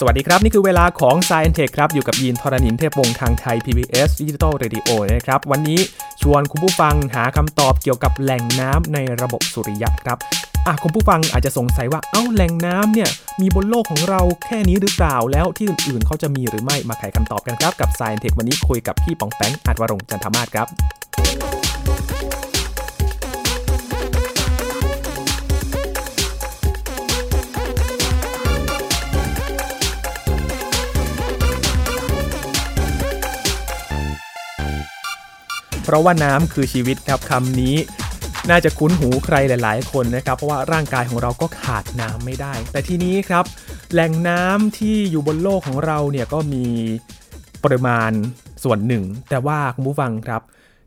สวัสดีครับ นี่คือเวลาของ Science Tech ครับ อยู่กับยีนทรณินเทพวงศ์ทางไทย PBS Digital Radio นะครับ วันนี้ชวนคุณผู้ฟังหาคำตอบเกี่ยวกับแหล่งน้ำในระบบสุริยะครับอะคุณผู้ฟังอาจจะสงสัยว่าเอ้าแหล่งน้ำเนี่ย มีบนโลกของเราแค่นี้หรือเปล่าแล้วที่อื่นๆเขาจะมีหรือไม่มาไขคำตอบกันครับกับ Science Tech วันนี้คุยกับพี่ปองแปงอัดวรงจันทมาศครับ เพราะว่าน้ำคือชีวิตครับคำนี้ น่าจะคุ้นหูใครหลาย ๆ คนนะครับ เพราะว่าร่างกายของเราก็ขาดน้ำไม่ได้ แต่ทีนี้ครับแหล่งน้ำที่อยู่บนโลกของเราเนี่ยก็มีปริมาณส่วนหนึ่ง แต่ว่าคุณผู้ฟังครับ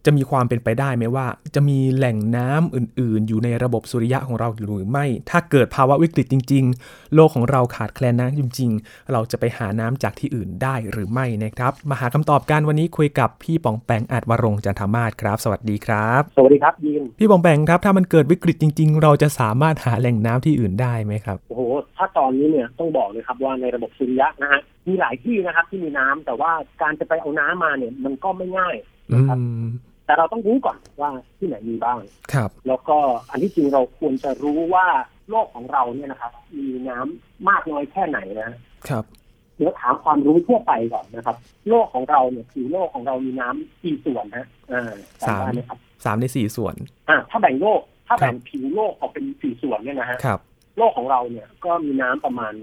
จะมีความเป็นไปได้ไหมว่า จะมีแหล่งน้ำอื่น ๆ อยู่ในระบบสุริยะของเราหรือไม่ ถ้าเกิดภาวะวิกฤตจริง ๆ โลกของเราขาดแคลนน้ำจริง ๆ เราจะไปหาน้ำจากที่อื่นได้หรือไม่นะครับ มาหาคำตอบกันวันนี้คุยกับพี่ปองแปงอาจวรงค์จันทมาศครับ สวัสดีครับ สวัสดีครับยินพี่ปองแปงครับ ถ้ามันเกิดวิกฤตจริง ๆ เราจะสามารถหาแหล่งน้ำที่อื่นได้ไหมครับโอ้โหถ้าตอนนี้เนี่ยต้องบอกเลยครับว่าในระบบสุริยะนะฮะมีหลายที่นะครับที่มีน้ำแต่ว่าการจะไปเอาน้ำมาเนี่ยมันก็ไม่ง่ายอืครับม แต่เราต้องรู้ก่อนว่าที่ไหนมีบ้างครับแล้วก็อันที่จริงเราควรจะรู้ว่าโลกของเราเนี่ยนะครับ มีน้ำมากน้อยแค่ไหนนะครับเดี๋ยวถามความรู้ทั่วไปก่อนนะครับ โลกของเราเนี่ยผิวโลกของเรามีน้ำกี่ส่วนฮะอ่าจำได้ไหมครับสามในสี่ส่วน อ่าถ้าแบ่งโลก ถ้าแบ่งผิวโลกออกเป็นสี่ส่วนเนี่ยนะฮะครับโลกของเราเนี่ยก็มีน้ำประมาณ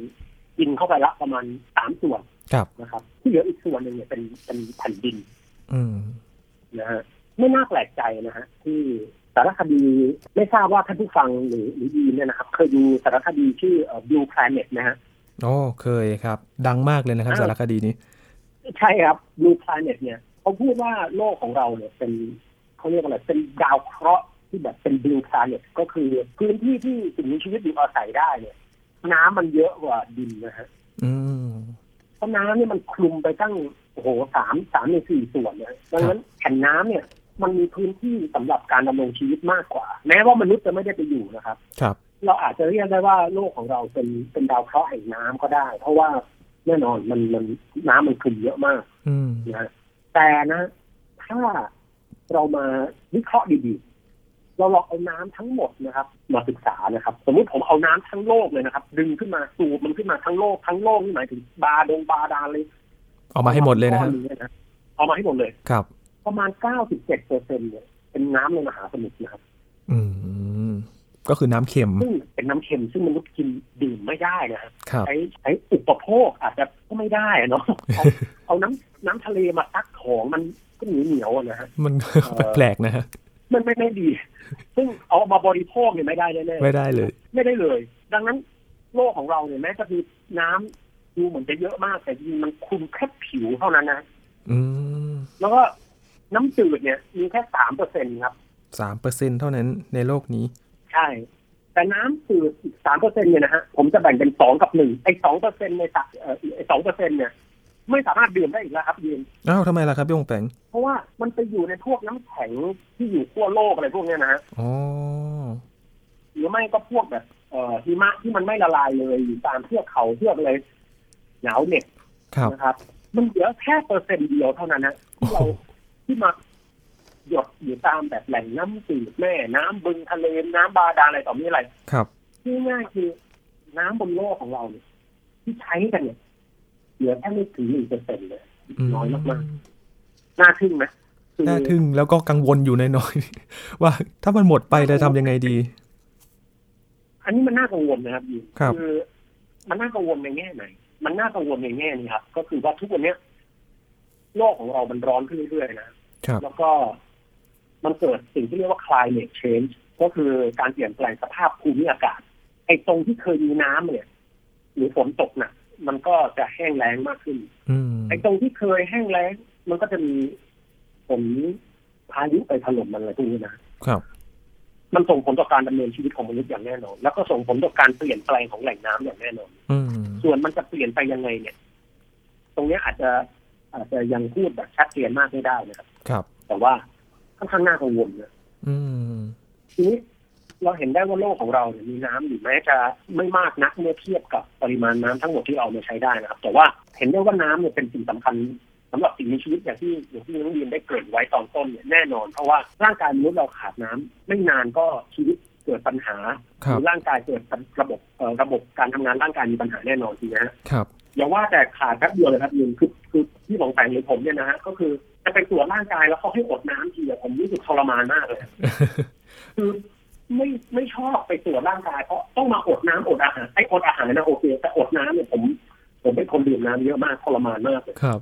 กินเข้าไปละประมาณสามส่วนครับนะครับ ที่เหลืออีกส่วนหนึ่งเนี่ยเป็นเป็นแผ่นดิน อืมนะฮะ ไม่น่าแปลกใจนะฮะที่สารคดีไม่ทราบว่าท่านผู้ฟังหรือหรือดีเนี่ยนะครับ เคยดูสารคดีชื่อเอ่อ Blue Planet นะฮะโอ้เคยครับ ดังมากเลยนะครับอ้าวสารคดีนี้ ใช่ครับ Blue Planet เนี่ยเขาพูดว่าโลกของเราเนี่ยเป็นเขาเรียกว่าอะไรเป็นดาวเคราะห์ที่แบบเป็น Blue Planet ก็คือพื้นที่ที่สิ่งมีชีวิตอยู่อาศัยได้เนี่ย น้ำมันเยอะกว่าดินนะฮะอืมเพราะน้ำเนี่ยมันคลุมไปตั้งโอ้โหสามสามในสี่ส่วนเนี่ยดังนั้นแผ่นน้ำเนี่ย มันมีพื้นที่สำหรับการดำรงชีวิตมากกว่า แม้ว่ามนุษย์จะไม่ได้ไปอยู่นะครับ ครับ เราอาจจะเรียกได้ว่าโลกของเราเป็นเป็นดาวเคราะห์แห่งน้ำก็ได้ เพราะว่าแน่นอนมันมันน้ำมันคลุมเยอะมากอืมนะฮะแต่นะ ถ้าเรามาวิเคราะห์ดีๆ เราลองเอาน้ำทั้งหมดนะครับ มาศึกษานะครับ สมมุติผมเอาน้ำทั้งโลกเลยนะครับ ดึงขึ้นมาสูบมันขึ้นมาทั้งโลกทั้งโลกนี่หมายถึงบาดงบาดาลเลย เอามาให้หมดเลยนะฮะก้อหงนะเอามาให้หมดเลยครับ ประมาณ97เปอร์เซ็นเนี่ยเป็นน้ำในมหาสมุทรนะครับ อืม ก็คือน้ำเค็ม ซึ่งเป็นน้ำเค็มซึ่งมนุษย์กินดื่มไม่ได้นะครับครับใช้ใช้อุปโภคอาจจะก็ไม่ได้อะเนาะเอาเอาน้ำน้ำทะเลมาซักของมันก็เหนียวเหนียวๆอะนะฮะมันเอ่อแปลกๆนะฮะมันไม่ไม่ดี ซึ่งเอามาบริโภคเนี่ยไม่ได้แน่ๆไม่ได้เลย ไม่ได้เลย ดังนั้นโลกของเราเนี่ยแม้จะมีน้ำดูเหมือนจะเยอะมากแต่จริงๆมันคุมแค่ผิวเท่านั้นนะอืมแล้วก็ น้ำจืดเนี่ยมีแค่สามเปอร์เซ็นครับสามเปอร์เซ็นเท่านั้นในโลกนี้ ใช่ แต่น้ำจืดอีกสามเปอร์เซ็นเนี่ยนะฮะผมจะแบ่งเป็นสองกับหนึ่งไอ้สองเปอร์เซ็นในตักเอ่อไอ้สองเปอร์เซ็นเนี่ยไม่สามารถดื่มได้อีกแล้วครับยืนอ้าวทำไมล่ะครับพี่องแปงเพราะว่ามันไปอยู่ในพวกน้ำแข็งที่อยู่ทั่วโลกอะไรพวกเนี้ยนะฮะอ๋อหรือไม่ก็พวกแบบเอ่อหิมะที่มันไม่ละลายเลยอยู่ตามเทือกเขาเทือกอะไรหนาวเหน็บครับนะครับ มันเหลือแค่เปอร์เซ็นต์เดียวเท่านั้นนะที่เรา ที่มาหยดอยู่ตามแบบแหล่งน้ำจืดแม่น้ำบึงทะเลน้ำบาดาลอะไรต่อมีอะไร ครับที่ง่ายคือน้ำบนโลกของเราเนี่ยที่ใช้กันเนี่ยเหลือแค่ไม่ถึงหนึ่งเปอร์เซ็นต์เลยน้อยมากๆน่าทึ่งไหมคือน่าทึ่งแล้วก็กังวลอยู่น้อยๆว่าถ้ามันหมดไปจะทำยังไงดี อันนี้มันน่ากังวลนะครับยิงครับอมันน่ากังวลในแง่ไหน มันน่ากังวลในแง่นี้ครับ ก็คือว่าทุกวันเนี้ย โลกของเรามันร้อนขึ้นเรื่อยๆนะครับแล้วก็มันเกิดสิ่งที่เรียกว่า climate change ก็คือการเปลี่ยนแปลงสภาพภูมิอากาศ ไอ้ตรงที่เคยมีน้ำเนี่ย หรือฝนตกหนักมันก็จะแห้งแล้งมากขึ้นอืมไอ้ตรงที่เคยแห้งแล้ง มันก็จะมีฝนพายุไปถล่มมันอะไรพวกนี้นะครับ มันส่งผลต่อการดำเนินชีวิตของมนุษย์อย่างแน่นอน แล้วก็ส่งผลต่อการเปลี่ยนแปลงของแหล่งน้ำอย่างแน่นอนอืมส่วนมันจะเปลี่ยนไปยังไงเนี่ย ตรงเนี้ยอาจจะ อาจจะยังพูดแบบชัดเจนมากไม่ได้นะครับ ครับ แต่ว่าค่อนข้างน่ากังวลนะอืมทีนี้เราเห็นได้ว่าโลกของเราเนี่ยมีน้ำอยู่แม้จะไม่มากนักเมื่อเทียบกับปริมาณน้ำทั้งหมดที่เอามาใช้ได้นะครับ แต่ว่าเห็นได้ว่าน้ำเนี่ยเป็นสิ่งสำคัญสำหรับสิ่งมีชีวิตอย่างที่อย่างที่น้องยินได้เกริ่นไว้ตอนต้นเนี่ยแน่นอน เพราะว่าร่างกายมนุษย์เราขาดน้ำไม่นานก็ชีวิตเกิดปัญหาครัหบรือร่างกายเกิดระบบเอ่อระบบการทำงานร่างกายมีปัญหาแน่นอนทีนะฮะครับ อย่าว่าแต่ขาดแป๊บเดียวเลยครับยินคือคือที่ของแปงหรือผมเนี่ยนะฮะก็คือจะไปตรวจร่างกายแล้วเขาให้อดน้ำทีอะผมรู้สึกทรมานมากเลยคือไม่ไม่ชอบไปตรวจร่างกายเพราะต้องมาอดน้ำอดอาหารไอ้อดอาหารนะโอเคแต่อดน้ำเนี่ยผม ผมเป็นคนดื่มน้ำเยอะมากทรมานมากเลยครับ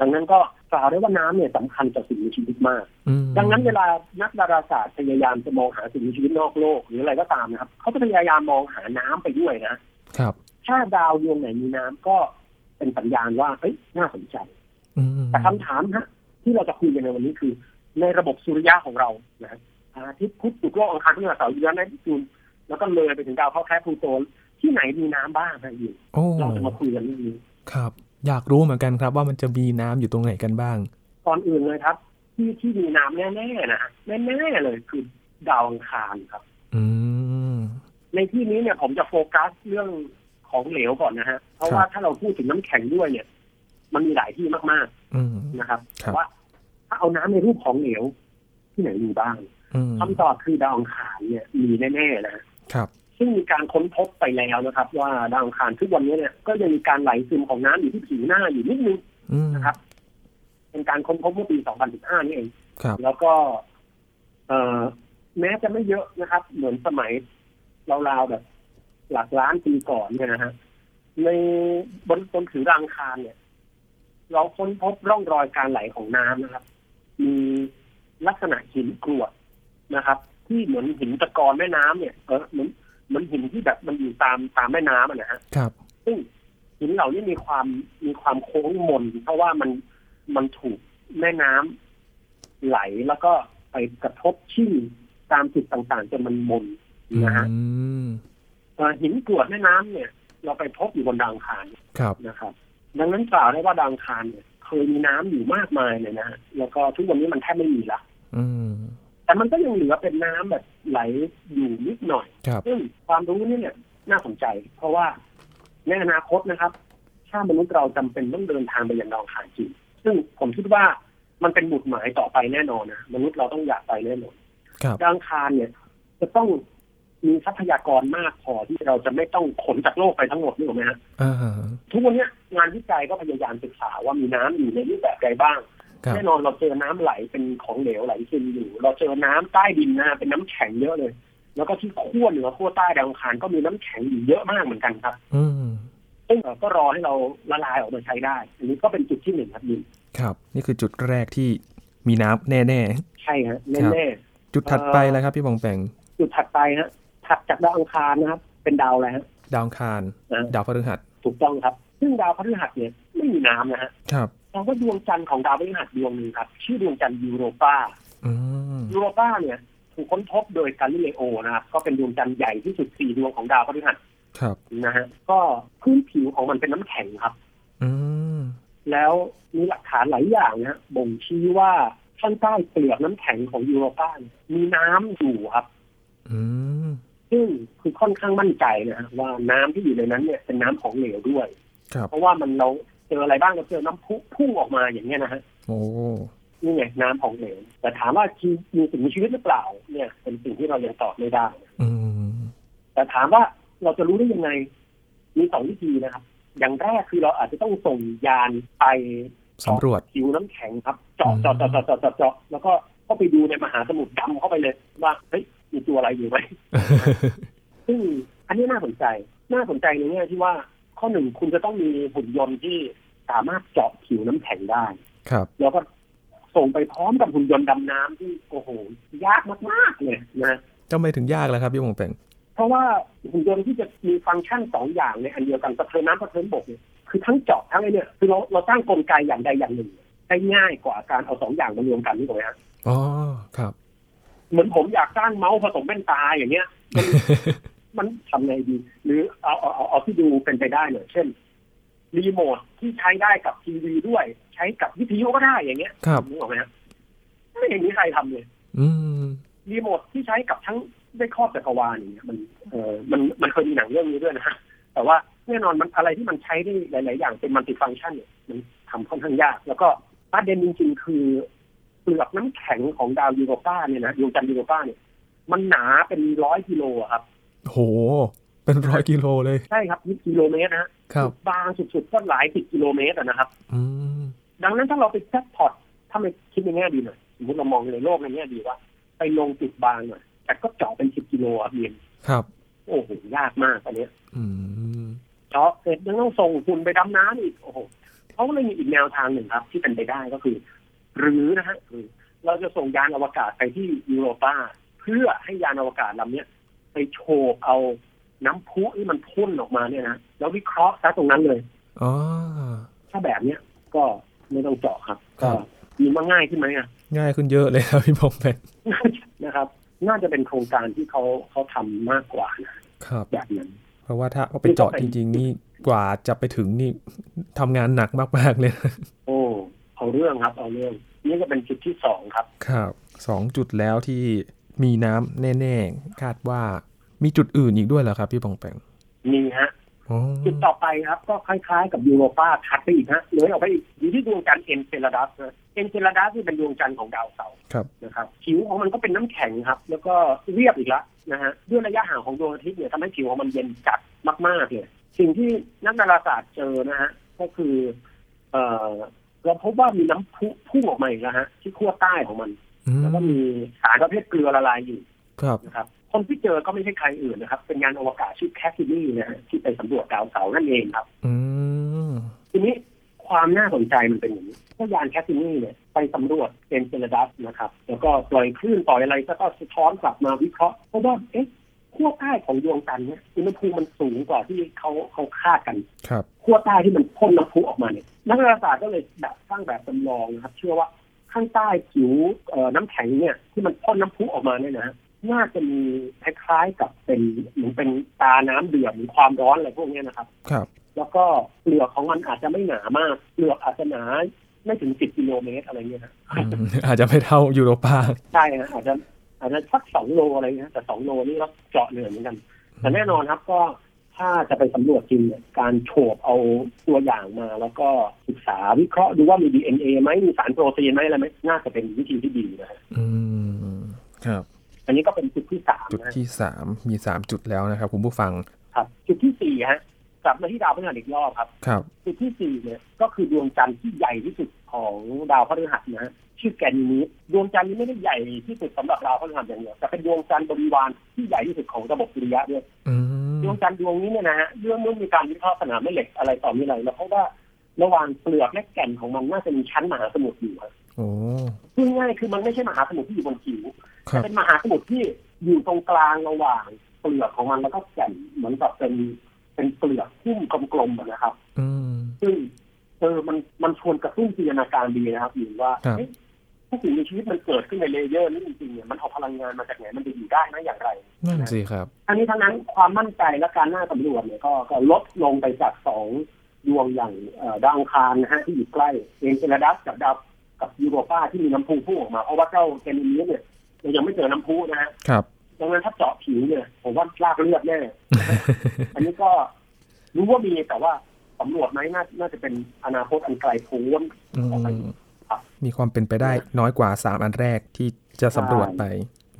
ดังนั้นก็กล่าวได้ว่าน้ำเนี่ยสำคัญต่อสิ่งมีชีวิตมากอืมดังนั้นเวลานักดาราศาสตร์พยายามจะมองหาสิ่งมีชีวิตนอกโลกหรืออะไรก็ตามนะครับเขาจะพยายามมองหาน้ำไปด้วยนะครับ ถ้าดาวดวงไหนมีน้ำก็เป็นสัญญาณว่าเอ้ยน่าสนใจอืมแต่คำถามฮะ ที่เราจะคุยกันในวันนี้คือ ในระบบสุริยะของเรานะฮะอาทิตย์พุธศุกร์โลกอังคารพฤหัสเสาร์ยูเรนัสเนปจูนแล้วก็เลยไปถึงดาวเคราะห์แคระพลูโตที่ไหนมีน้ำบ้างฮะอยู่โอ้เราจะมาคุยกันเรื่องนี้ครับ อยากรู้เหมือนกันครับ ว่ามันจะมีน้ำอยู่ตรงไหนกันบ้างก่อนอื่นเลยครับ ที่ที่มีน้ำแน่ๆนะแน่ๆเลยคือดาวอังคารครับ อืมในที่นี้เนี่ยผมจะโฟกัสเรื่อง ของเหลวก่อนนะฮะ เพราะครับว่าถ้าเราพูดถึงน้ำแข็งด้วยเนี่ย มันมีหลายที่มากอืมๆนะครับครับว่า ถ้าเอาน้ำในรูปของเหลวที่ไหนมีบ้างอืมคำตอบคือดาวอังคารเนี่ย มีแน่ๆนะฮะครับ ซึ่งมีการค้นพบไปแล้วนะครับ ว่าดาวอังคารทุกวันนี้เนี่ย ก็ยังมีการไหลซึมของน้ำอยู่ที่ผิวหน้าอยู่นิดนึงอืมนะครับ เป็นการค้นพบเมื่อปี 2015 นี่เองครับแล้วก็เอ่อแม้จะไม่เยอะนะครับ เหมือนสมัยราวๆแบบ หลักล้านปีก่อนเนี่ยนะฮะในบนบนผิวดาวอังคารเนี่ย เราค้นพบร่องรอยการไหลของน้ำนะครับ มีลักษณะหินกรวดนะครับ ที่เหมือนหินตะกอนแม่น้ำเนี่ยเออเหมือนเหมือนหินที่แบบมันอยู่ตามตามแม่น้ำอะนะฮะครับ ซึ่งหินเหล่านี้มีความมีความโค้งมน เพราะว่ามันมันถูกแม่น้ำไหลแล้วก็ไปกระทบชิ่งตามจุดต่างๆจนมันมนนะฮะอืมเอ่อ หินกรวดแม่น้ำเนี่ย เราไปพบอยู่บนดาวอังคารครับนะครับ ดังนั้นกล่าวได้ว่าดาวอังคารเนี่ยเคยมีน้ำอยู่มากมายเลยนะฮะแล้วก็ทุกวันนี้มันแทบไม่มีละอืมแต่มันก็ยังเหลือเป็นน้ำแบบไหลอยู่นิดหน่อยครับซึ่งความรู้นี่เนี่ยน่าสนใจ เพราะว่าในอนาคตนะครับ ถ้ามนุษย์เราจำเป็นต้องเดินทางไปยังดาวอังคารจริงซึ่งผมคิดว่ามันเป็นบุตรหมายต่อไปแน่นอนนะมนุษย์เราต้องอยากไปแน่นอนครับดาวอังคารเนี่ย จะต้อง มีทรัพยากรมากพอที่เราจะไม่ต้องขนจากโลกไปทั้งหมดนี่หรอกไหมฮะอ่าทุกวันเนี้ยงานวิจัยก็พยายามศึกษาว่ามีน้ำอยู่ในรูปแบบใดบ้างครับแน่นอนเราเจอน้ำไหลเป็นของเหลวไหลซึมอยู่ เราเจอน้ำใต้ดินนะเป็นน้ำแข็งเยอะเลย แล้วก็ที่ขั้วเหนือขั้วใต้ดาวอังคารก็มีน้ำแข็งอยู่เยอะมากเหมือนกันครับ อืมซึ่งเอ่อก็รอให้เราละลายออกมาใช้ได้ อันนี้ก็เป็นจุดที่หนึ่งครับยินครับ นี่คือจุดแรกที่มีน้ำแน่ใช่ฮะครับแน่ๆจุดถัดไปแล้วครับพี่บองแปงๆจุดถัดไปฮะ ถัดจากดาวอังคารนะครับ เป็นดาวอะไรฮะดาวอังคารนะดาวพฤหัสถูกต้องครับ ซึ่งดาวพฤหัสเนี่ยไม่มีน้ำนะฮะครับแต่ว่าดวงจันทร์ของดาวพฤหัสดวงหนึ่งครับ ชื่อดวงจันทร์ยูโรปาอืมยูโรปาเนี่ย ถูกค้นพบโดยกาลิเลโอนะครับ ก็เป็นดวงจันทร์ใหญ่ที่สุดสี่ดวงของดาวพฤหัสครับนะฮะก็พื้นผิวของมันเป็นน้ำแข็งครับ อืมแล้วมีหลักฐานหลายอย่างนะฮะบ่งชี้ว่าข้างใต้เปลือกน้ำแข็งของยูโรปาเนี่ยมีน้ำอยู่ครับ อืม ซึ่งคือค่อนข้างมั่นใจนะฮะว่าน้ำที่อยู่ในนั้นเนี่ยเป็นน้ำของเหลวด้วยครับเพราะว่ามันเราเจออะไรบ้างเราเจอน้ำพุพุ่งออกมาอย่างเงี้ยนะฮะโอ้นี่ไงน้ำของเหลวแต่ถามว่าชีมีสิ่งมีชีวิตหรือเปล่า เนี่ย เป็นสิ่งที่เรายังตอบไม่ได้ อืมแต่ถามว่าเราจะรู้ได้ยังไง มีสองวิธีนะครับ อย่างแรกคือเราอาจจะต้องส่งยานไปสำรวจผิวน้ำแข็งครับเจาะเจาะเจาะเจาะเจาะเจาะเจาะแล้วก็เข้าไปดูในมหาสมุทรดำเข้าไปเลยว่าเฮ้ยมีตัวอะไรอยู่ไหม ซึ่งอันนี้น่าสนใจ น่าสนใจในแง่ที่ว่าข้อหนึ่งคุณจะต้องมีหุ่นยนต์ที่สามารถเจาะผิวน้ำแข็งได้ ครับ แล้วก็ส่งไปพร้อมกับหุ่นยนต์ดำน้ำที่โอ้โหยากมากๆเลยนะทำไมถึงยากแล้วครับพี่บองแปงเพราะว่าหุ่นยนต์ที่จะมีฟังก์ชันสองอย่างในอันเดียวกันสะเทินน้ำสะเทินบกเนี่ยคือทั้งเจาะทั้งไอ้เนี่ยคือเราเราสร้างกลไกอย่างใดอย่างหนึ่งได้ง่ายกว่าการเอาสองอย่างมารวมกันนี่ถูกไหมฮะอ๋อครับ เหมือนผมอยากสร้างเมาส์ผสมแว่นตาอย่างเงี้ยมันมันทำไงดี หรือเอาเอาเอาเอาที่ดูเป็นไปได้หน่อยเช่นรีโมทที่ใช้ได้กับทีวีด้วย ใช้กับวิทยุก็ได้อย่างเงี้ยครับนึกออกไหมฮะไม่เห็นมีใครทำเลย อืมรีโมทที่ใช้กับทั้งได้ครอบจักรวาลอย่างเงี้ยมันเออมันมันเคยมีหนังเรื่องนี้ด้วยนะฮะแต่ว่าแน่นอนมันอะไรที่มันใช้ได้หลาย ๆ อย่างเป็น multifunction เนี่ยมันทำค่อนข้างยาก แล้วก็ประเด็นจริง ๆ คือ เปลือกน้ำแข็งของดาวยูโรปาเนี่ยนะดวงจันทร์ยูโรปาเนี่ยมันหนาเป็นร้อยกิโลอะครับโห เป็นร้อยกิโลเลย ใช่ครับยี่กิโลเมตรนะฮะครับบางสุดๆก็หลายสิบกิโลเมตรอะนะครับ อืมดังนั้นถ้าเราไปแจ็คพอตถ้าไม่คิดในแง่ดีหน่อยสมมติเรามองในโลกในแง่ดีว่า ไปลงจุดบางหน่อยแต่ก็เจาะเป็นสิบกิโลอะเรียนครับ โอ้โหยากมากตอนเนี้ยอืมเจาะเสร็จยังต้องส่งคุณไปดำน้ำอีกโอ้โหเขาก็เลยมีอีกแนวทางหนึ่งครับ ที่เป็นไปได้ก็คือ หรือนะฮะหรือเราจะส่งยานอวกาศไปที่ยูโรปาเพื่อให้ยานอวกาศลำเนี้ยไปโชว์เอาน้ำพุที่มันพ่นออกมาเนี่ยนะแล้ววิเคราะห์ซะตรงนั้นเลยอ๋อถ้าแบบเนี้ยก็ไม่ต้องเจาะครับครัก็บมีว่าง่ายขึ้นไหมอะง่ายขึ้นเยอะเลยครับพี่พงษ์เป็นนะครับ น่าจะเป็นโครงการที่เขาเขาทำมากกว่านะครับแบบนั้นเพราะว่าถ้าเอาไปเจาะจริง ๆ นี่กว่าจะไปถึงนี่ทำงานหนักมากๆเลยนะโอ้ เอาเรื่องครับ เอาเรื่อง นี่ก็เป็นจุดที่สองครับ ครับสองจุดแล้วที่มีน้ำแน่ ๆ คาดว่ามีจุดอื่นอีกด้วยเหรอครับ พี่ปองแปงมีฮะอ๋อจุดต่อไปครับ ก็คล้ายๆกับยูโรปาถัดไปอีกฮะเลยออกไปอีกอยู่ที่ดวงจันทร์เอ็นเซลาดัสนะเอ็นเซลาดัสนี่เป็นดวงจันทร์ของดาวเสาร์ครับนะครับผิวของมันก็เป็นน้ำแข็งครับ แล้วก็เรียบอีกแล้วนะฮะด้วยระยะห่างของดวงอาทิตย์เนี่ยทำให้ผิวของมันเย็นจัดมากๆเลยสิ่งที่นักดาราศาสตร์เจอนะฮะก็คือ เอ่อ เราพบว่ามีน้ำพุพุ่งออกมาอีกแล้วฮะ ที่ขั้วใต้ของมันอืมแล้วก็มีสารประเภทเกลือละลายอยู่ครับนะครับคนที่เจอก็ไม่ใช่ใครอื่นนะครับ เป็นยานอวกาศชื่อแคสซินี่นะฮะที่ไปสำรวจดาวเสาร์นั่นเองครับอืมทีนี้ความน่าสนใจมันเป็นอย่างนี้ว่ายานแคสซินี่เนี่ยไปสำรวจเอ็นเซลาดัสนะครับ แล้วก็ปล่อยคลื่นปล่อยอะไรก็ต้องสะท้อนกลับมาวิเคราะห์เพราะว่าเอ๊ะ ขั้วใต้ของดวงจันทร์เนี่ยอุณหภูมิมันสูงกว่าที่เขาเขาคาดกันครับขั้วใต้ที่มันพ่นน้ำพุออกมาเนี่ยนักดาราศาสตร์ก็เลยแบบสร้างแบบจำลองนะครับ เชื่อว่าข้างใต้ผิวเอ่อน้ำแข็งเนี่ยที่มันพ่นน้ำพุออกมาเนี่ยนะน่าจะมีคล้ายๆกับเป็นเหมือนเป็นตาน้ำเดือดหรือความร้อนอะไรพวกเนี้ยนะครับ ครับ แล้วก็เปลือกของมันอาจจะไม่หนามากเปลือกอาจจะหนาไม่ถึงสิบกิโลเมตรอะไรเงี้ยนะอืมอาจจะไม่เท่ายูโรปาใช่นะอาจจะ อาจจะสักสองโลอะไรเงี้ยแต่สองโลนี่ก็เจาะเหนื่อยเหมือนกัน แต่แน่นอนครับก็ถ้าจะไปสำรวจจริงเนี่ยการโฉบเอาตัวอย่างมา แล้วก็ศึกษาวิเคราะห์ดูว่ามี DNA ไหมมีสารโปรตีนไหมอะไรไหมน่าจะเป็นวิธีที่ดีนะฮะอืมครับ อันนี้ก็เป็นจุดที่สามจุดนะที่สามมีสามจุดแล้วนะครับ คุณผู้ฟัง ครับ จุดที่สี่ฮะกลับมาที่ดาวพฤหัสอีกรอบครับ ครับ จุดที่สี่เนี่ยก็คือดวงจันทร์ที่ใหญ่ที่สุดของดาวพฤหัสนะฮะ ชื่อแกนนิสดวงจันทร์นี้ไม่ได้ใหญ่ที่สุดสำหรับดาวพฤหัสอย่างเดียวแต่เป็นดวงจันทร์บริวารที่ใหญ่ที่สุดของระบบสุริยะด้วยอืมดวงจันทร์ดวงนี้เนี่ยนะฮะเรื่องเมื่อมีการวิเคราะห์สนามแม่เหล็กอะไรต่อมีอะไรแล้วเพราะว่าระหว่างเปลือกและแก่นของมันน่าจะมีชั้นมหาสมุทรอยู่ครับโอ้พูดง่ายๆคือมันไม่ใช่มหาสมุทรที่อยู่บนผิวครัแต่บเป็นมหาสมุทรที่อยู่ตรงกลางระหว่างเปลือกของมันแล้วก็แก่นเหมือนกับเป็นเป็นเปลือกหุ้มกลมๆอะนะครับอืมซึ่งเออมันมันชวนกระตุ้นจินตนาการดีนะครับหรือว่า ครับเอ๊ะถ้าสิ่งมีชีวิตมันเกิดขึ้นใน layer นี้จริงๆเนี่ยมันเอาพลังงานมาจากไหนมันจะอยู่ได้ไหมอย่างไรนั่นสิครับอันนี้ทั้งนั้นความมั่นใจและการน่าสำรวจเนี่ยก็ก็ลดลงไปจากสองดวงอย่างเอ่อดาวอังคารนะฮะที่อยู่ใกล้เอ็นเซลาดัสกับดาวกับยูโรปาที่มีน้ำพุพุ่งออกมา เพราะว่าเจ้าแกนีมีดเนี่ยเรายังไม่เจอน้ำพุนะฮะครับดังนั้นถ้าเจาะผิวเนี่ยผมว่าลากเลือดแน่อันนี้ก็รู้ว่ามีแต่ว่าสำรวจไหมน่าน่าจะเป็นอนาคตอันไกลโพ้นอืออกไป มครับมีความเป็นไปได้น้อยกว่าสามอันแรกที่จะสำรวจไป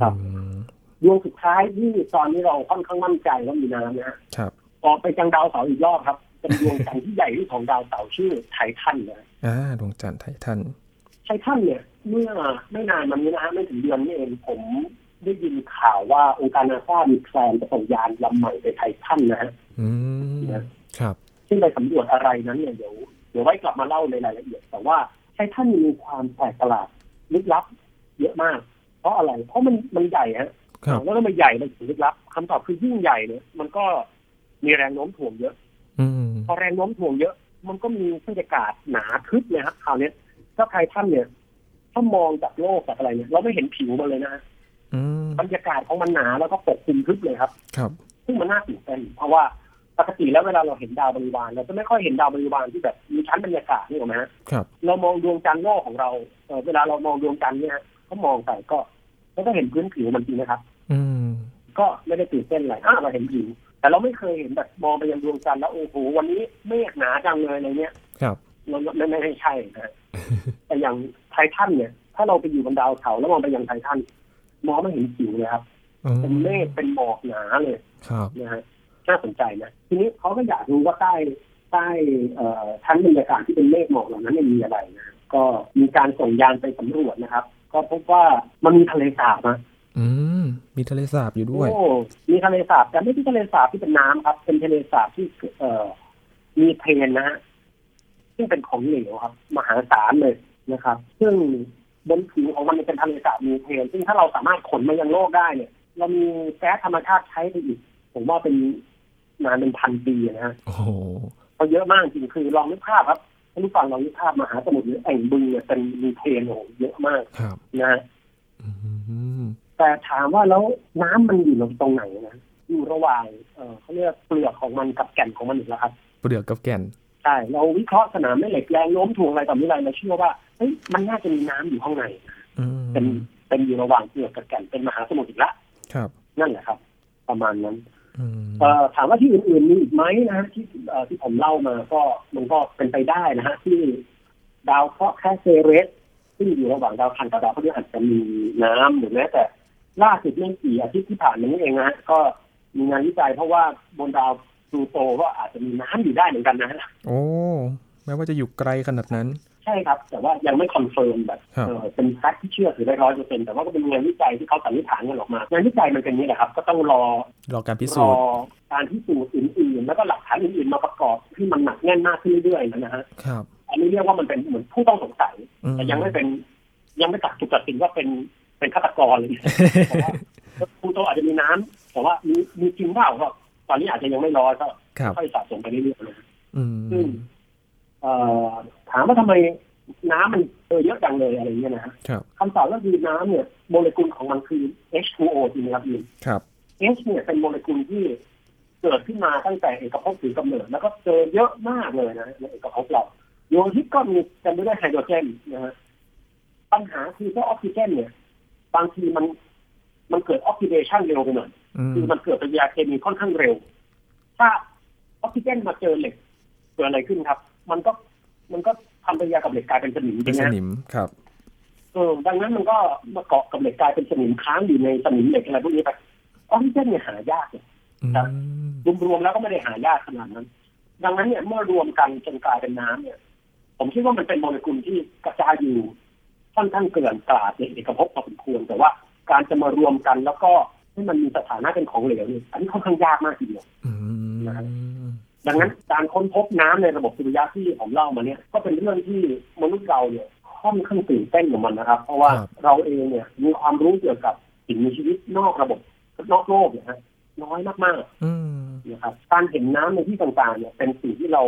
ครับอืมดวงสุดท้ายที่ตอนนี้เราค่อนข้างมั่นใจว่ามีน้ำนะฮะครับออกไปจังดาวเสาร์อีกรอบครับเป็นดวงจันทร์ที่ใหญ่ที่สุดของดาวเสาร์ชื่อไททันนะอ่าดวงจันทร์ไททันไททันเนี่ย เมื่อไม่นานมานี้นะฮะไม่ถึงเดือนนี้เองผมได้ยินข่าวว่าองค์การนาซามีแพลนจะส่งยานลำใหม่ไปไททันนะฮะอืมครับ ซึ่งไปสำรวจอะไรนั้นเนี่ยเดี๋ยวเดี๋ยวไว้กลับมาเล่าในรายละเอียด แต่ว่า ไททันมีความแปลกประหลาดลึกลับ เยอะมาก เพราะอะไร เพราะมันมันใหญ่ฮะครับแล้วมันใหญ่มันถึงลึกลับคำตอบคือยิ่งใหญ่เนี่ยมันก็มีแรงโน้มถ่วงเยอะอืมพอแรงโน้มถ่วงเยอะ มันก็มีบรรยากาศหนาทึบเลยครับคราวเนี้ยถ้าไททันเนี่ยถ้ามองจากโลกจากอะไรเนี่ยเราไม่เห็นผิวมันเลยนะฮะอืมบรรยากาศของมันหนาแล้วก็ปกคลุมทึบเลยครับ ครับ ซึ่งมันน่าตื่นเต้นเพราะว่า ปกติแล้วเวลาเราเห็นดาวบริวารเราจะไม่ค่อยเห็นดาวบริวารที่แบบมีชั้นบรรยากาศนี่หรอกนะฮะครับเรามองดวงจันทร์โลกของเราเอ่อเวลาเรามองดวงจันทร์เนี่ยก็มองไปก็ก็ต้องเห็นพื้นผิวมันจริงนะครับ อืมพก็ไม่ได้ตื่นเต้นอะไรอะเราเห็นหินแต่เราไม่เคยเห็นแบบมองไปยังดวงจันทร์แล้วโอ้โหวันนี้เมฆหนาจังเลยอะไรเงี้ยครับเราไม่ไม่ไม่ใช่นะฮะแต่อย่างไททันเนี่ย ถ้าเราไปอยู่บนดาวเสาร์แล้วมองไปยังไททันมองไม่เห็นผิวเลยครับอืมเป็นเมฆเป็นหมอกหนาเลย ครับนะฮะ น่าสนใจนะทีนี้เขาก็อยากรู้ว่าใต้ใต้เอ่อชั้นบรรยากาศที่เป็นเมฆหมอกเหล่านั้นเนี่ยมีอะไรนะก็มีการส่งยานไปสำรวจนะครับ ก็พบว่ามันมีทะเลสาบนะอืมมีทะเลสาบอยู่ด้วยโอ้มีทะเลสาบแต่ไม่ใช่ทะเลสาบที่เป็นน้ำครับ เป็นทะเลสาบที่เอ่อมีเพลนนะฮะซึ่งเป็นของเหลวครับ มหาศาลเลยนะครับ ซึ่งบนผิวของมันเป็นทะเลสาบมีเพลนซึ่งถ้าเราสามารถขนมายังโลกได้เนี่ย เรามีแก๊สธรรมชาติใช้ไปอีก ผมว่าเป็น นานเป็นพันปีนะฮะโอ้โหเพราะเยอะมากจริงคือลองนึกภาพครับท่านผู้ฟังลองนึกภาพมหาสมุทรหรือแอ่งบึงเนี่ยเป็นมีเพลนโอ้โหเยอะมากครับนะฮะอืมแต่ถามว่าแล้วน้ำมันอยู่ตรงไหนนะอยู่ระหว่างเออเขาเรียกเปลือกของมันกับแก่นของมันอีกแล้วครับ เปลือกกับแก่นใช่เราวิเคราะห์สนามแม่เหล็กแรงโน้มถ่วงอะไรต่อมีอะไรเราเชื่อว่าเฮ้ยมันน่าจะมีน้ำอยู่ข้างในอืมเป็นเป็นอยู่ระหว่างเปลือกกับแก่นเป็นมหาสมุทรอีกละครับ นั่นแหละครับ ประมาณนั้นอืมเอ่อ ถามว่าที่อื่นๆมีอีกไหมนะฮะที่เอ่อที่ผมเล่ามาก็มันก็เป็นไปได้นะฮะที่ดาวเคราะห์แคระเซเรสซึ่งอยู่ระหว่างดาวอังคารกับดาวพฤหัสจะมีน้ำหรือแม้แต่ล่าสุดไม่กี่อาทิตย์ที่ผ่านมานี้เองนะฮะก็มีงานวิจัยเพราะว่าบนดาวพลูโตก็อาจจะมีน้ำอยู่ได้เหมือนกันนะฮะโอ้แม้ว่าจะอยู่ไกลขนาดนั้น ใช่ครับ แต่ว่ายังไม่ confirm แบบครับเออเป็น fact ที่เชื่อถือได้ร้อยเปอร์เซ็นต์แต่ว่าก็เป็นงานวิจัยที่เขาสันนิษฐานกันออกมางานวิจัยมันเป็นอย่างนี้แหละครับ ก็ต้องรอรอการพิรสูอจน์การพิสูจน์อื่นๆแล้วก็หลักฐานอื่นๆมาประกอบที่มันหนักแน่นมากขึ้นเรื่อยๆนะฮะครับอันนี้เรียกว่ามันเป็นเหมือนผู้ต้องสงสัยอืแต่ยังไม่เป็น ยังไม่ตัดถูกตัดสินว่าเป็นเป็นฆาตกรเลยเพราะว่าผู้โตอาจจะมีน้ำแต่ว่ามีมีจริงเปล่าก็ตอนนี้อาจจะยังไม่ร้อยก็ครับค่อยสะสมไปเรื่อยๆนะอืซึ่งมเอ่อ ถามว่าทำไมน้ำมันเออเยอะจังเลยอะไรเงี้ยนะฮะครับคำตอบก็คือน้ำเนี่ยโมเลกุลของมันคือ H2O จริงไหมครับพี่ครับ H เนี่ยเป็นโมเลกุลที่เกิดขึ้นมาตั้งแต่เอกภพถือกำเนิดแล้วก็เจอเยอะมากเลยนะในเอกภพเราดวงอาทิตย์ก็มีเต็มไปด้วยไฮโดรเจนนะฮะปัญหาคือถ้าออกซิเจนเนี่ย บางทีมันมันเกิดออกซิเดชันเร็วไปหน่อยอืมคือมันเกิดปฏิกิริยาเคมีค่อนข้างเร็ว ถ้าออกซิเจนมาเจอเหล็กเกิดอะไรขึ้นครับ มันก็ มันก็ทำปฏิกิริยากับเหล็กกลายเป็นสนิมจริงนะเป็นสนิมครับเออดังนั้นมันก็มาเกาะกับเหล็กกลายเป็นสนิมค้างอยู่ในสนิมเหล็กอะไรพวกนี้ไปออกซิเจนเนี่ยหายากเลยอืครับ มรวมๆแล้วก็ไม่ได้หายากขนาดนั้น ดังนั้นเนี่ยเมื่อรวมกันจนกลายเป็นน้ำเนี่ย ผมคิดว่ามันเป็นโมเลกุลที่กระจายอยู่ค่อนข้างเกลื่อนกลาดในเอกภพพอสมควรแต่ว่าการจะมารวมกันแล้วก็ให้มันมีสถานะเป็นของเหลวเนี่ยอันนี้ค่อนข้างยากมากทีเดียว อืม ดังนั้นการค้นพบน้ำในระบบสุริยะที่ผมเล่ามาเนี่ยก็เป็นเรื่องที่มนุษย์เราเนี่ยค่อนข้างตื่นเต้นกับมันนะครับ เพราะว่าเราเองเนี่ยมีความรู้เกี่ยวกับสิ่งมีชีวิตนอกระบบนอกโลกเนี่ยฮะน้อยมากๆอืมนะครับการเห็นน้ำในที่ต่างๆเนี่ยเป็นสิ่งที่เรา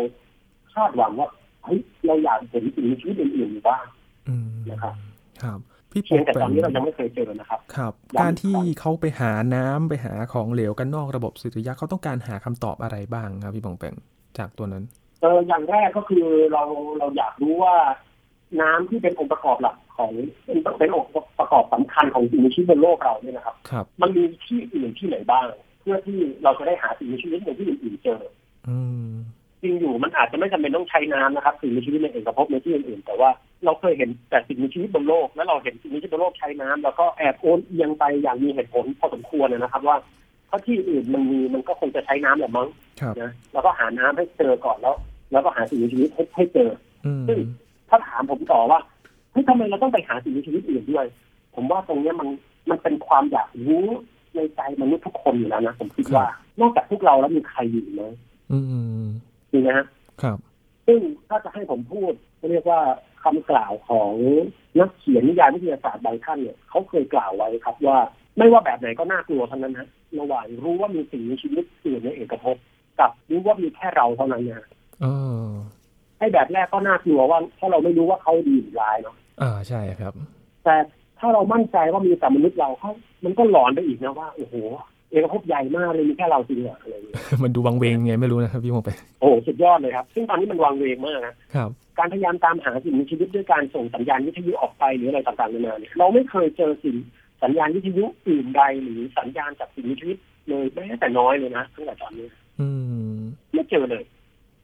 คาดหวังว่าเฮ้ยเราอยากเห็นสิ่งมีชีวิตอื่นๆอยู่บ้างอืมนะครับ ครับ พี่เพียงปแต่แปตอนนี้เรายังไม่เคยเจอนะครับ ครับย้ำการที่เขาไปหาน้ำไปหาของเหลวกันนอกระบบสุริยะเขาต้องการหาคำตอบอะไรบ้างครับ พี่ปองแปงจากตัวนั้นเอออย่างแรกก็คือเราเราอยากรู้ว่า น้ำที่เป็นองค์ประกอบหลักของเป็นเป็นองค์ประกอบสำคัญของสิ่งมีชีวิตบนโลกเราเนี่ยนะครับครับ มันมีที่อื่นที่ไหนบ้าง เพื่อที่เราจะได้หาสิ่งมีชีวิตในที่อื่นๆเจอ อืม จริงอยู่มันอาจจะไม่จำเป็นต้องใช้น้ำนะครับสิ่งมีชีวิตในเอกภพในที่อื่นๆแต่ว่าเราเคยเห็นแต่สิ่งมีชีวิตบนโลก แล้วเราเห็นสิ่งมีชีวิตบนโลกใช้น้ำแล้วก็แอบโอนเอียงไปอย่างมีเหตุผลพอสมควรนะครับ ว่าถ้าที่อื่นมันมีมันก็คงจะใช้น้ำแหละมั้งครับนะแล้วก็หาน้ำให้เจอก่อนแล้ว แล้วก็หาสิ่งมีชีวิตให้ให้เจออืมซึ่งถ้าถามผมต่อว่าเฮ้ยทำไมเราต้องไปหาสิ่งมีชีวิตอื่นด้วย ผมว่าตรงเนี้ยมันมันเป็นความอยากรู้ในใจมนุษย์ทุกคนอยู่แล้วนะผมคิดว่านอกจากพวกเราแล้วมีใครอยู่ไหม อืมจริงนะฮะครับซึ่งถ้าจะให้ผมพูดก็เรียกว่าคำกล่าวของนักเขียนนิยายวิทยาศาสตร์บางท่านเนี่ยเขาเคยกล่าวไว้ครับว่า ไม่ว่าแบบไหนก็น่ากลัวทั้งนั้นนะระหว่างรู้ว่ามีสิ่งมีชีวิตอื่นในเอกภพกับรู้ว่ามีแค่เราเท่านั้นนะเออให้แบบแรกก็น่ากลัวว่าถ้าเราไม่รู้ว่าเขาดีหรือร้ายเนาะอ่าใช่ครับ แต่ถ้าเรามั่นใจว่ามีแต่มนุษย์เราเขามันก็หลอนไปอีกนะว่าโอ้โห เอกภพใหญ่มากเลยมีแค่เราจริงเหรออะไรอย่างเงี้ยมันดูวังเวงไงไม่รู้นะครับพี่ปองแปงโอ้โหสุดยอดเลยครับ ซึ่งตอนนี้มันวางเวงมากนะครับ การพยายามตามหาสิ่งมีชีวิตด้วยการส่งสัญญาณวิทยุออกไปหรืออะไรต่างๆนานาเนี่ยเราไม่เคยเจอสิ่งสัญญาณวิทยุอื่นใดหรือสัญญาณจากสิ่งมีชีวิตเลยแม้แต่น้อยเลยนะตั้งแต่ตอนนี้ อืมไม่เจอเลย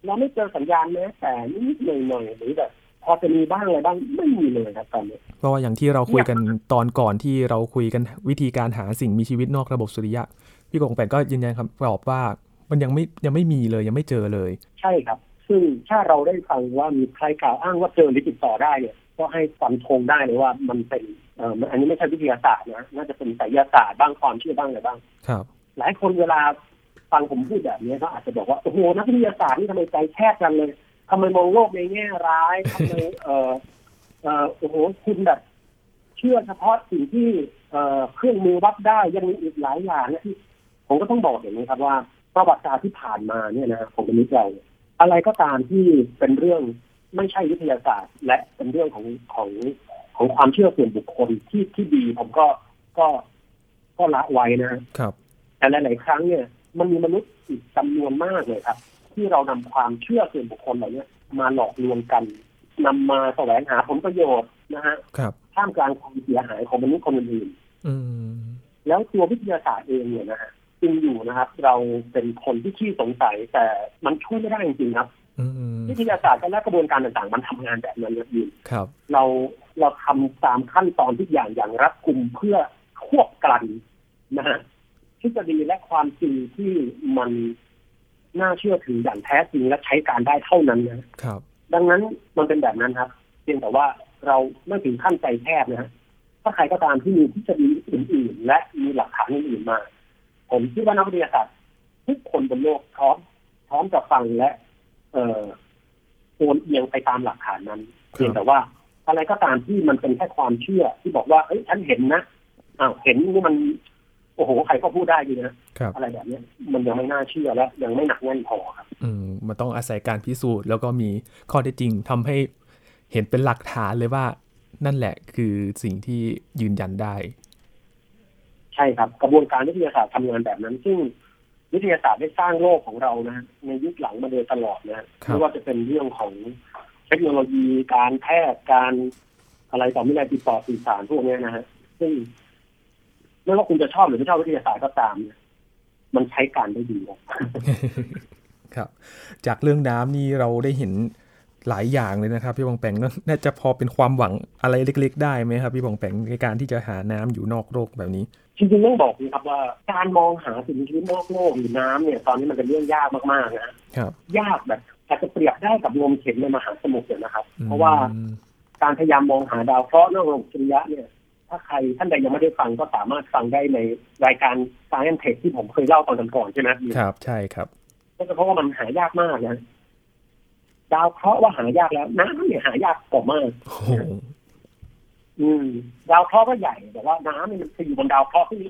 เราไม่เจอสัญญาณแม้แต่นิดๆหน่อยๆหรือแบบ พอจะมีบ้างอะไรบ้างไม่มีเลยครับตอนนี้เพราะว่าอย่างที่เราคุยกันตอนก่อนที่เราคุยกันวิธีการหาสิ่งมีชีวิตนอกระบบสุริยะ พี่กงแปนก็ยืนยันคำตอบว่ามันยังไม่ยังไม่มีเลยยังไม่เจอเลย ใช่ครับ ซึ่งถ้าเราได้ฟังว่ามีใครกล่าวอ้างว่าเจอหรือติดต่อได้เนี่ยก็ให้ฟันธงได้เลยว่ามันเป็นเอ่อมันอันนี้ไม่ใช่วิทยาศาสตร์นะน่าจะเป็นไสยศาสตร์บ้างความเชื่อบ้างอะไรบ้าง ครับ หลายคนเวลาฟังผมพูดแบบนี้ก็อาจจะบอกว่าโอ้โหนักวิทยาศาสตร์นี่ทำไมใจแคบจังเลย ทำไมมองโลกในแง่ร้ายทำไมเออเออโอ้โหคุณแบบ เชื่อเฉพาะสิ่งที่เอ่อเครื่องมือวัดได้ยังมีอีกหลายอย่างนะที่ผมก็ต้องบอกอย่างนี้ครับว่าประวัติศาสตร์ที่ผ่านมาเนี่ยนะของมนุษย์เราเนี่ยอะไรก็ตามที่เป็นเรื่องไม่ใช่วิทยาศาสตร์ และเป็นเรื่องของของของความเชื่อส่วนบุคคลที่ที่ดีผมก็ก็ก็ละไว้นะครับ แต่หลายๆครั้งเนี่ย มันมีมนุษย์อีกจำนวนมากเลยครับ ที่เรานำความเชื่อส่วนบุคคลเหล่านี้มาหลอกลวงกันนำมาแสวงหาผลประโยชน์นะฮะครับท่ามกลางความเสียหายของมนุษย์คนอื่นอืมๆแล้วตัววิทยาศาสตร์เองเนี่ยนะฮะจริงอยู่นะครับ เราเป็นคนที่ขี้สงสัยแต่มันช่วยไม่ได้จริงๆครับอืมวิทยาศาสตร์และกระบวนการต่างๆ มันทำงานแบบนั้นนะพี่ครับเราเราทำตามขั้นตอนทุกอย่างอย่างรัดกุมเพื่อควบกลันนะฮะทฤษฎีและความจริงที่มัน น่าเชื่อถืออย่างแท้จริงและใช้การได้เท่านั้นนะครับ ดังนั้นมันเป็นแบบนั้นครับ เพียงแต่ว่าเราไม่ถึงขั้นใจแคบนะฮะถ้าใครก็ตามที่มีทฤษฎีอื่น ๆ และมีหลักฐานอื่นๆมา ผมคิดว่านักวิทยาศาสตร์ทุกคนบนโลกพร้อมพร้อมจะฟังและ เอ่อโอนเอียงไปตามหลักฐานนั้นครับเพียงแต่ว่าอะไรก็ตามที่มันเป็นแค่ความเชื่อที่บอกว่าเอ้ยฉันเห็นนะอ้าวเห็นนี่มัน โอ้โหใครก็พูดได้ดีนะครับอะไรแบบเนี้ยมันยังไม่น่าเชื่อและยังไม่หนักแน่นพอครับ อืมมันต้องอาศัยการพิสูจน์แล้วก็มีข้อเท็จจริงทำให้เห็นเป็นหลักฐานเลยว่านั่นแหละคือสิ่งที่ยืนยันได้ ใช่ครับ กระบวนการวิทยาศาสตร์ทำงานแบบนั้น ซึ่งวิทยาศาสตร์ได้สร้างโลกของเรานะฮะในยุคหลังมาโดยตลอดนะฮะครับไม่ว่าจะเป็นเรื่องของเทคโนโลยีการแพทย์การอะไรต่อไม่ได้ติดต่อสื่อสารพวกเนี้ยนะฮะซึ่ง ไม่ว่าคุณจะชอบหรือไม่ชอบวิทยาศาสตร์ก็ตามเนี่ยมันใช้การได้ดีครับครับจากเรื่องน้ำนี่เราได้เห็นหลายอย่างเลยนะครับ พี่บองแปงน่าน่าจะพอเป็นความหวังอะไรเล็ก ๆ ได้ไหมครับ พี่บองแปงในการที่จะหาน้ำอยู่นอกโลกแบบนี้จริงๆต้องบอกนะครับว่าการมองหาสิ่งมีชีวิตนอกโลกหรือน้ำเนี่ย ตอนนี้มันเป็นเรื่องยากมากๆนะฮะครับ ยากแบบอาจจะเปรียบได้กับงมเข็มในมหาสมุทรเลยนะครับอืมเพราะว่าการพยายามมองหาดาวเคราะห์นอกระบบสุริยะเนี่ย ถ้าใครท่านใดยังไม่ได้ฟังก็สามารถฟังได้ในรายการ Science Tech ที่ผมเคยเล่าตอนก่อนๆใช่ไหมครับ ใช่ครับก็เพราะว่ามันหายากมากนะดาวเคราะห์ว่าหายากแล้วน้ำเนี่ยหายากกว่ามากโอ้โหอืม ดาวเคราะห์ก็ใหญ่แต่ว่าน้ำเนี่ยมันไปอยู่บนดาวเคราะห์ที่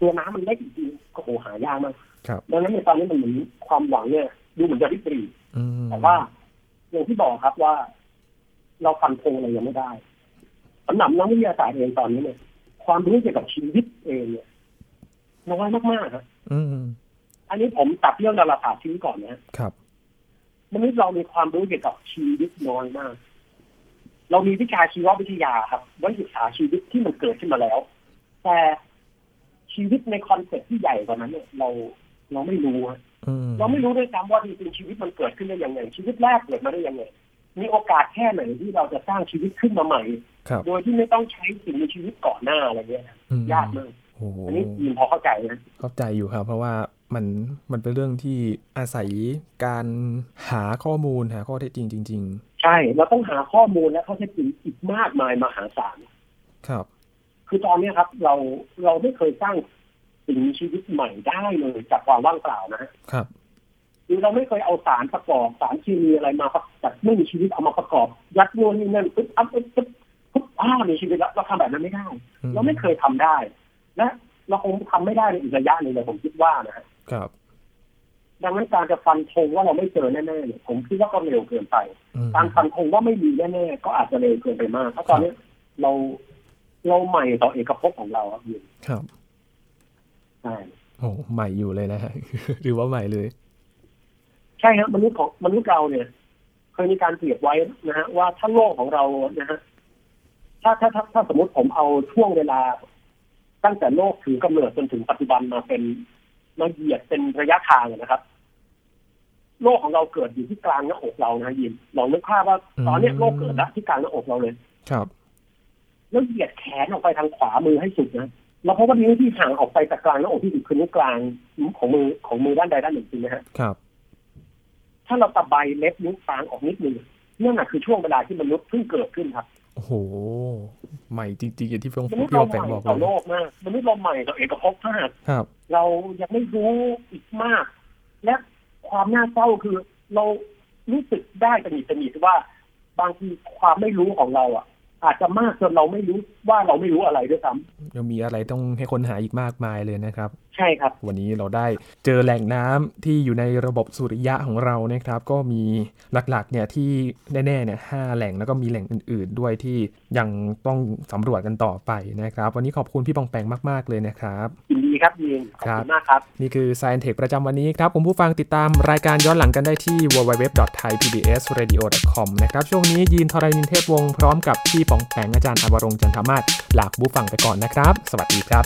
ตัวน้ำมันเล็กจริงๆก็โหหายากมากครับดังนั้นในตอนนี้มันเหมือนความหวังเนี่ย ดูเหมือนจะริบหรี่อืมแต่ว่าอย่างที่บอกครับว่า เราฟันธงอะไรยังไม่ได้ สำหรับนักวิทยาศาสตร์เองตอนนี้เนี่ย ความรู้เกี่ยวกับชีวิตเองเนี่ยน้อยมากๆครับอืมอันนี้ผมตัดเรื่องดาราศาสตร์ชีวิตก่อนนะครับมนุษย์เรามีความรู้เกี่ยวกับชีวิตน้อยมาก เรามีวิชาชีววิทยาครับไว้ศึกษาชีวิตที่มันเกิดขึ้นมาแล้ว แต่ชีวิตใน concept ที่ใหญ่กว่านั้นเนี่ยเราเราไม่รู้อะอืมเราไม่รู้ด้วยซ้ำว่าจริงๆชีวิตมันเกิดขึ้นได้ยังไงชีวิตแรกเกิดมาได้ยังไงมีโอกาสแค่ไหนที่เราจะสร้างชีวิตขึ้นมาใหม่ครับ โดยที่ไม่ต้องใช้สิ่งในชีวิตก่อนหน้าอะไรเงี้ยอืมยากมากโอ้โหอันนี้ยินพอเข้าใจนะเข้าใจอยู่ครับ เพราะว่ามันมันเป็นเรื่องที่อาศัยการหาข้อมูลหาข้อเท็จจริงจริงใช่เราต้องหาข้อมูลและข้อเท็จจริงอีกมากมายมหาศาลๆครับ คือตอนเนี้ยครับ เราเราไม่เคยสร้างสิ่งมีชีวิตใหม่ได้เลยจากความว่างเปล่านะฮะครับคือเราไม่เคยเอาสารประกอบสารเคมีอะไรมาจากไม่มีชีวิตเอามาประกอบ ยัดนู่นนี่นั่นปึ๊บอัพปึ๊บปึ๊บปึ๊บ อ้าวมีชีวิตแล้วเราทำแบบนั้นไม่ได้อืมเราไม่เคยทำได้ และเราคงทำไม่ได้ในอีกระยะหนึ่งเลยผมคิดว่านะฮะครับ ดังนั้นการจะฟันธงว่าเราไม่เจอแน่ๆเนี่ยผมคิดว่าก็เร็วเกินไปอืมการฟันธงว่าไม่มีแน่ๆก็อาจจะเร็วเกินไปมากเพราะตอนนี้เราเราใหม่ต่อเอกภพของเราครับอยู่ครับใช่โอ้ใหม่อยู่เลยนะฮะหรือว่าใหม่เลย ใช่ครับมนุษย์ของมนุษย์เราเนี่ย เคยมีการเปรียบไว้นะฮะว่าถ้าโลกของเรานะฮะ ถ้าถ้าถ้าถ้าสมมติผมเอาช่วงเวลา ตั้งแต่โลกถือกำเนิดจนถึงปัจจุบันมาเป็นมาเหยียดเป็นระยะทางนะครับ โลกของเราเกิดอยู่ที่กลางหน้าอกเรานะยินลองนึกภาพว่า ตอนเนี้ยโลกเกิดแล้วที่กลางหน้าอกเราเลย ครับ แล้วเหยียดแขนออกไปทางขวามือให้สุดนะเราเพราะว่านิ้วที่ห่างออกไปจากกลางหน้าอกที่สุดคือนิ้วกลางของมือของมือด้านใดด้านหนึ่งจริงไหมฮะครับ ถ้าเราตะไบเล็บนิ้วกลางออกนิดนึงนั่นแหะคือช่วงเวลาที่มนุษย์เพิ่งเกิดขึ้นครับ โอ้โห ใหม่จริงๆอย่างที่พี่มนุษย์พี่เราปองใหแปงม่บอกต่อเลโลยกมากมนุษย์เราใหม่ต่อเอกภพมากครับ เรายังไม่รู้อีกมาก และความน่าเศร้าคือ เรารู้สึกได้ตระหนิดตระหนิดว่า บางทีความไม่รู้ของเราอะ อาจจะมากจนเราไม่รู้ว่าเราไม่รู้อะไรด้วยซ้ำยังมีอะไรต้องให้ค้นหาอีกมากมายเลยนะครับ ใช่ครับ วันนี้เราได้เจอแหล่งน้ำที่อยู่ในระบบสุริยะของเรานะครับ ก็มีหลักๆเนี่ยที่แน่ๆเนี่ยห้าแหล่งแล้วก็มีแหล่งอื่น ๆ ด้วยที่ยังต้องสำรวจกันต่อไปนะครับ วันนี้ขอบคุณพี่ปองแปงมาก ๆ เลยนะครับยินดีครับยินขอบครัคุบณมากครับ นี่คือ Science Tech ประจำวันนี้ครับคุณผู้ฟังติดตามรายการย้อนหลังกันได้ที่ www.thaipbsradio.com นะครับช่วงนี้ยีนทรานินเทพวงศ์พร้อมกับพี่ปองแปงอาจารย์อวรงค์จันทมาศลาคุณผู้ฟังไปก่อนนะครับ สวัสดีครับ